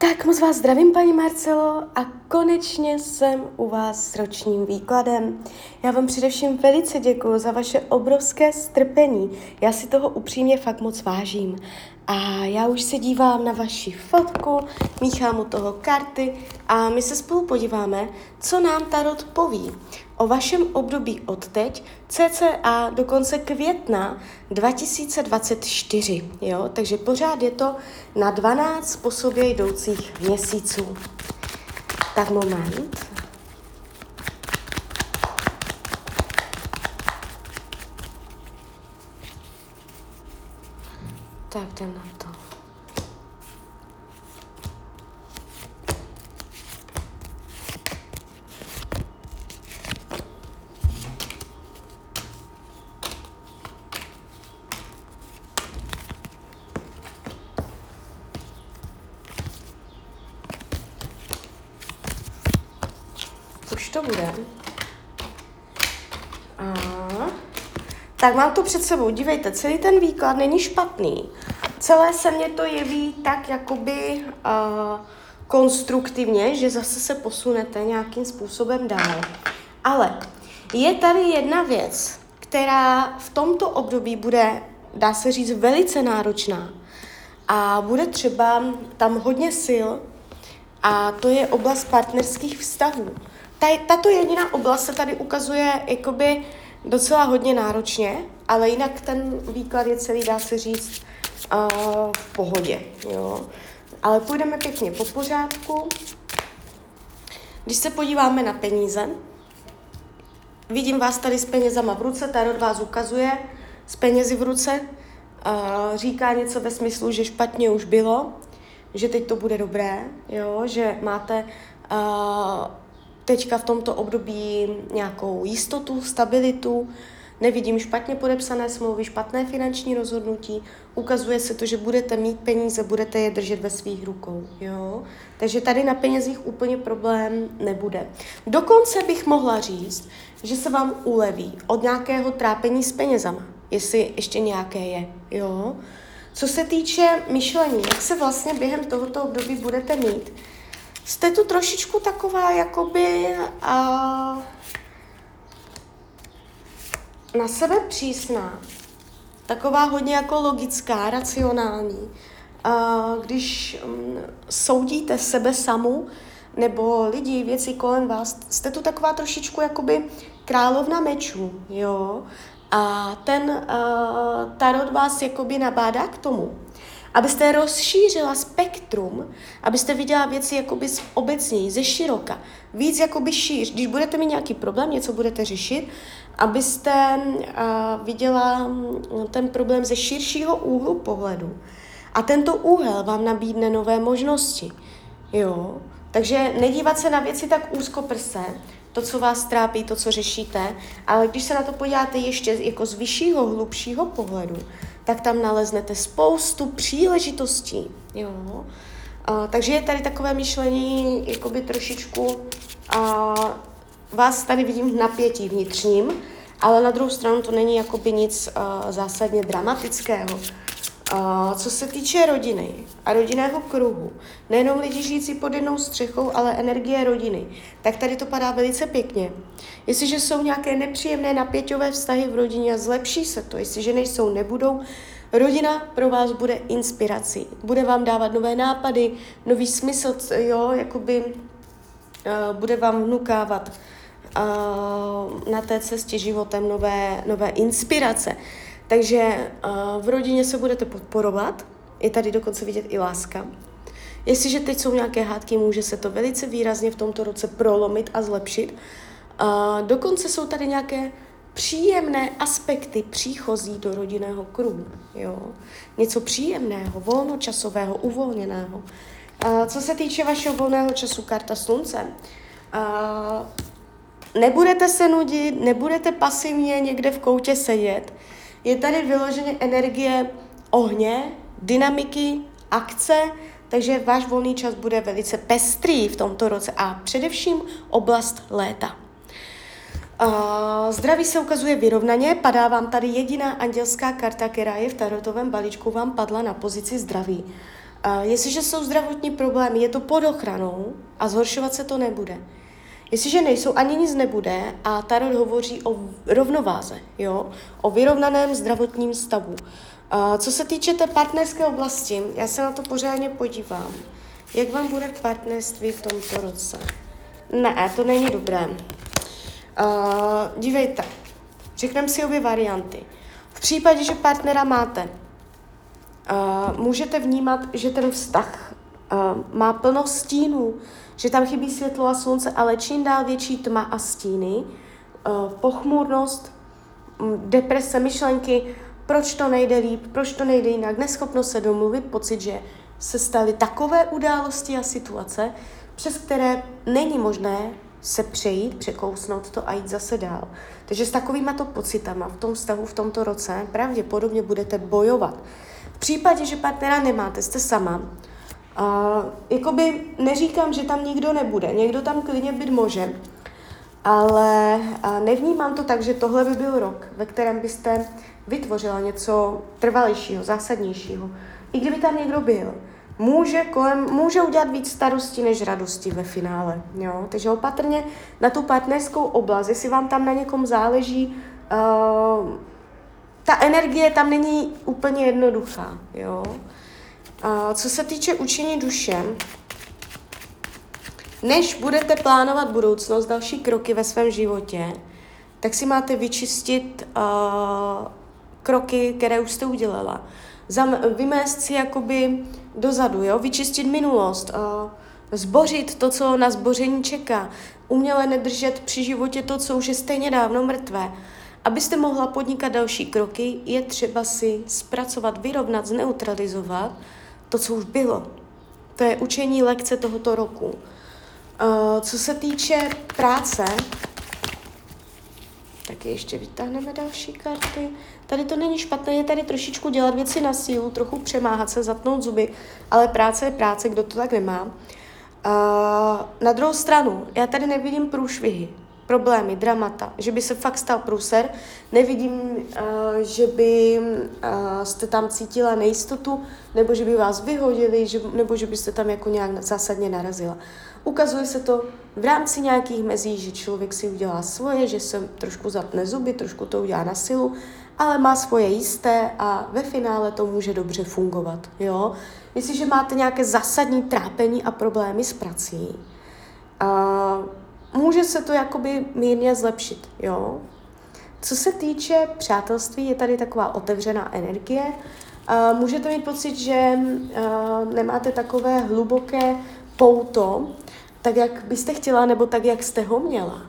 Tak moc vás zdravím, paní Marcelo, a konečně jsem u vás s ročním výkladem. Já vám především velice děkuji za vaše obrovské strpení. Já si toho upřímně fakt moc vážím. A já už se dívám na vaši fotku, míchám u toho karty a my se spolu podíváme, co nám Tarot poví o vašem období od teď, cca do konce května 2024. Jo? Takže pořád je to na 12 po sobě jdoucích měsíců. Tak moment. Tak jdem na to. Už to bude. A... Tak mám to před sebou, dívejte, celý ten výklad není špatný. Celé se mně to jeví tak jakoby uh, konstruktivně, že zase se posunete nějakým způsobem dál. Ale je tady jedna věc, která v tomto období bude, dá se říct, velice náročná. A bude třeba tam hodně sil, a to je oblast partnerských vztahů. Tato jediná oblast se tady ukazuje jakoby docela hodně náročně, ale jinak ten výklad je celý, dá se říct, uh, v pohodě. Jo. Ale půjdeme pěkně po pořádku. Když se podíváme na peníze, vidím vás tady s penězama v ruce, Tarot vás ukazuje s penězi v ruce, uh, říká něco ve smyslu, že špatně už bylo, že teď to bude dobré, jo, že máte uh, teďka v tomto období nějakou jistotu, stabilitu, nevidím špatně podepsané smlouvy, špatné finanční rozhodnutí, ukazuje se to, že budete mít peníze, budete je držet ve svých rukou. Jo? Takže tady na penězích úplně problém nebude. Dokonce bych mohla říct, že se vám uleví od nějakého trápení s penězama, jestli ještě nějaké je. Jo? Co se týče myšlení, jak se vlastně během tohoto období budete mít, jste tu trošičku taková jakoby a, na sebe přísná, taková hodně jako logická, racionální. A, když um, soudíte sebe samu nebo lidi, věci kolem vás, jste tu taková trošičku jakoby královna mečů, jo? A ten uh, tarot vás jakoby nabádá k tomu, abyste rozšířila spektrum, abyste viděla věci jakoby z obecněji, ze široka, víc jakoby šíř. Když budete mít nějaký problém, něco budete řešit, abyste uh, viděla ten problém ze širšího úhlu pohledu. A tento úhel vám nabídne nové možnosti. Jo? Takže nedívat se na věci tak úzkoprse, to, co vás trápí, to, co řešíte, ale když se na to podíváte ještě jako z vyššího, hlubšího pohledu, tak tam naleznete spoustu příležitostí. Jo? A, takže je tady takové myšlení, jakoby trošičku, a, vás tady vidím v napětí vnitřním, ale na druhou stranu to není jakoby nic a, zásadně dramatického. Co se týče rodiny a rodinného kruhu, nejenom lidi žijící pod jednou střechou, ale energie rodiny, tak tady to padá velice pěkně. Jestliže jsou nějaké nepříjemné napěťové vztahy v rodině a zlepší se to, jestliže nejsou, nebudou, rodina pro vás bude inspirací. Bude vám dávat nové nápady, nový smysl, jo, jakoby uh, bude vám vnukávat uh, na té cestě životem nové, nové inspirace. Takže uh, v rodině se budete podporovat, je tady dokonce vidět i láska. Jestliže teď jsou nějaké hádky, může se to velice výrazně v tomto roce prolomit a zlepšit. Uh, dokonce jsou tady nějaké příjemné aspekty příchozí do rodinného kruhu. Jo? Něco příjemného, volnočasového, uvolněného. Uh, co se týče vašeho volného času, karta slunce, nebudete se nudit, nebudete pasivně někde v koutě sedět, je tady vyloženě energie ohně, dynamiky, akce, takže váš volný čas bude velice pestrý v tomto roce a především oblast léta. Zdraví se ukazuje vyrovnaně, padá vám tady jediná andělská karta, která je v tarotovém balíčku, vám padla na pozici zdraví. Uh, jestliže jsou zdravotní problémy, je to pod ochranou a zhoršovat se to nebude. Jestliže nejsou, ani nic nebude a Tarot hovoří o rovnováze, jo? o vyrovnaném zdravotním stavu. Uh, co se týče té partnerské oblasti, já se na to pořádně podívám. Jak vám bude partnerství v tomto roce? Ne, to není dobré. Uh, dívejte, řekneme si obě varianty. V případě, že partnera máte, uh, můžete vnímat, že ten vztah má plno stínů, že tam chybí světlo a slunce, ale čím dál větší tma a stíny, uh, pochmurnost, deprese, myšlenky, proč to nejde líp, proč to nejde jinak, neschopnost se domluvit, pocit, že se staly takové události a situace, přes které není možné se přejít, překousnout to a jít zase dál. Takže s takovýma to pocitama v tom stavu v tomto roce pravděpodobně budete bojovat. V případě, že partnera nemáte, jste sama, a jakoby neříkám, že tam nikdo nebude, někdo tam klidně být může, ale nevnímám to tak, že tohle by byl rok, ve kterém byste vytvořila něco trvalějšího, zásadnějšího. I kdyby tam někdo byl, může, kolem, může udělat víc starosti než radosti ve finále. Jo? Takže opatrně na tu partnerskou oblast, jestli vám tam na někom záleží, uh, ta energie tam není úplně jednoduchá. Jo? Co se týče učení duše, než budete plánovat budoucnost, další kroky ve svém životě, tak si máte vyčistit uh, kroky, které už jste udělala. Zam, vymést si jakoby dozadu, jo? vyčistit minulost, uh, zbořit to, co na zboření čeká, uměle nedržet při životě to, co už je stejně dávno mrtvé. Abyste mohla podnikat další kroky, je třeba si zpracovat, vyrovnat, zneutralizovat to, co už bylo. To je učení lekce tohoto roku. Uh, co se týče práce, taky ještě vytáhneme další karty. Tady to není špatné, je tady trošičku dělat věci na sílu, trochu přemáhat se, zatnout zuby, ale práce je práce, kdo to tak nemá. Uh, na druhou stranu, já tady nevidím průšvihy, problémy, dramata, že by se fakt stal průser. Nevidím, uh, že by uh, jste tam cítila nejistotu, nebo že by vás vyhodili, že, nebo že byste tam jako nějak zásadně narazila. Ukazuje se to v rámci nějakých mezí, že člověk si udělá svoje, že se trošku zatne zuby, trošku to udělá na silu, ale má svoje jisté a ve finále to může dobře fungovat. Jo? Jestliže máte nějaké zásadní trápení a problémy s prací, uh, může se to jakoby mírně zlepšit. Jo? Co se týče přátelství, je tady taková otevřená energie. Uh, můžete mít pocit, že uh, nemáte takové hluboké pouto, tak, jak byste chtěla, nebo tak, jak jste ho měla.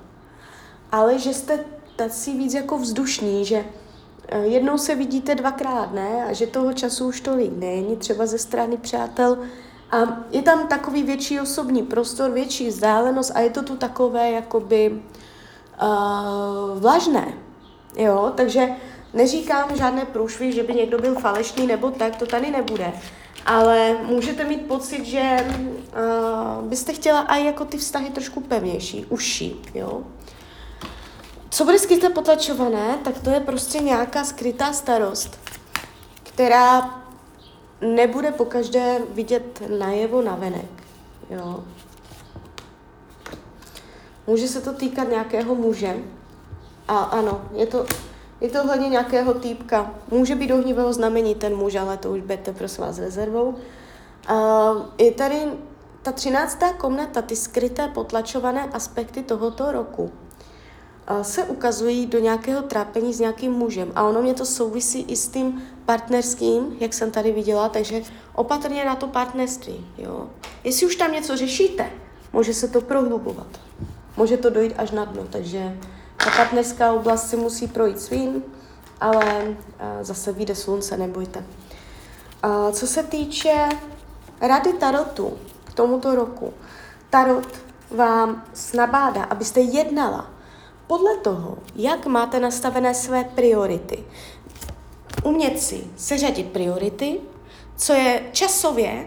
Ale že jste tací víc jako vzdušní, že eh, jednou se vidíte dvakrát, ne? A že toho času už tolik není, třeba ze strany přátel. A je tam takový větší osobní prostor, větší vzdálenost a je to tu takové jakoby uh, vlažné. Jo, takže neříkám žádné průšvy, že by někdo byl falešný nebo tak, to tady nebude ale můžete mít pocit, že uh, byste chtěla i jako ty vztahy trošku pevnější, užší, jo. Co bude skryté potlačované, tak to je prostě nějaká skrytá starost, která nebude pokaždé vidět najevo navenek, jo. Může se to týkat nějakého muže, a ano, je to je to hledně nějakého týpka. Může být ohnivého znamení ten muž, ale to už budete prosím vás rezervou. Uh, je tady ta třináctá komnata, ty skryté potlačované aspekty tohoto roku se ukazují do nějakého trápení s nějakým mužem. A ono mě to souvisí i s tím partnerským, jak jsem tady viděla, takže opatrně na to partnerství. Jo. Jestli už tam něco řešíte, může se to prohlubovat. Může to dojít až na dno, takže ta partnerská oblast si musí projít svým, ale zase vyjde slunce, nebojte. Uh, co se týče rady Tarotu k tomuto roku, Tarot vám snabádá, abyste jednala podle toho, jak máte nastavené své priority. Umět si seřadit priority, co je časově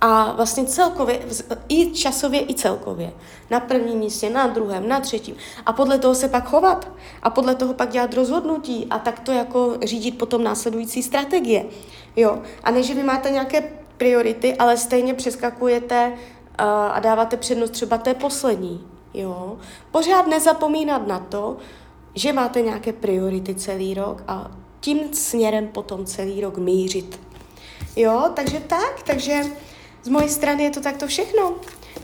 a vlastně celkově, i časově, i celkově. Na prvním místě, na druhém, na třetím. A podle toho se pak chovat. A podle toho pak dělat rozhodnutí a tak to jako řídit potom následující strategie. Jo. A ne, že vy máte nějaké priority, ale stejně přeskakujete uh, a dáváte přednost třeba té poslední. Jo? Pořád nezapomínat na to, že máte nějaké priority celý rok a tím směrem potom celý rok mířit. Jo, takže tak, takže z mojej strany je to takto všechno.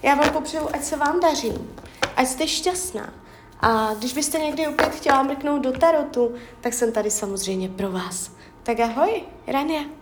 Já vám popřeju, ať se vám daří, ať jste šťastná. A když byste někdy opět chtěla mrknout do tarotu, tak jsem tady samozřejmě pro vás. Tak ahoj, Rania.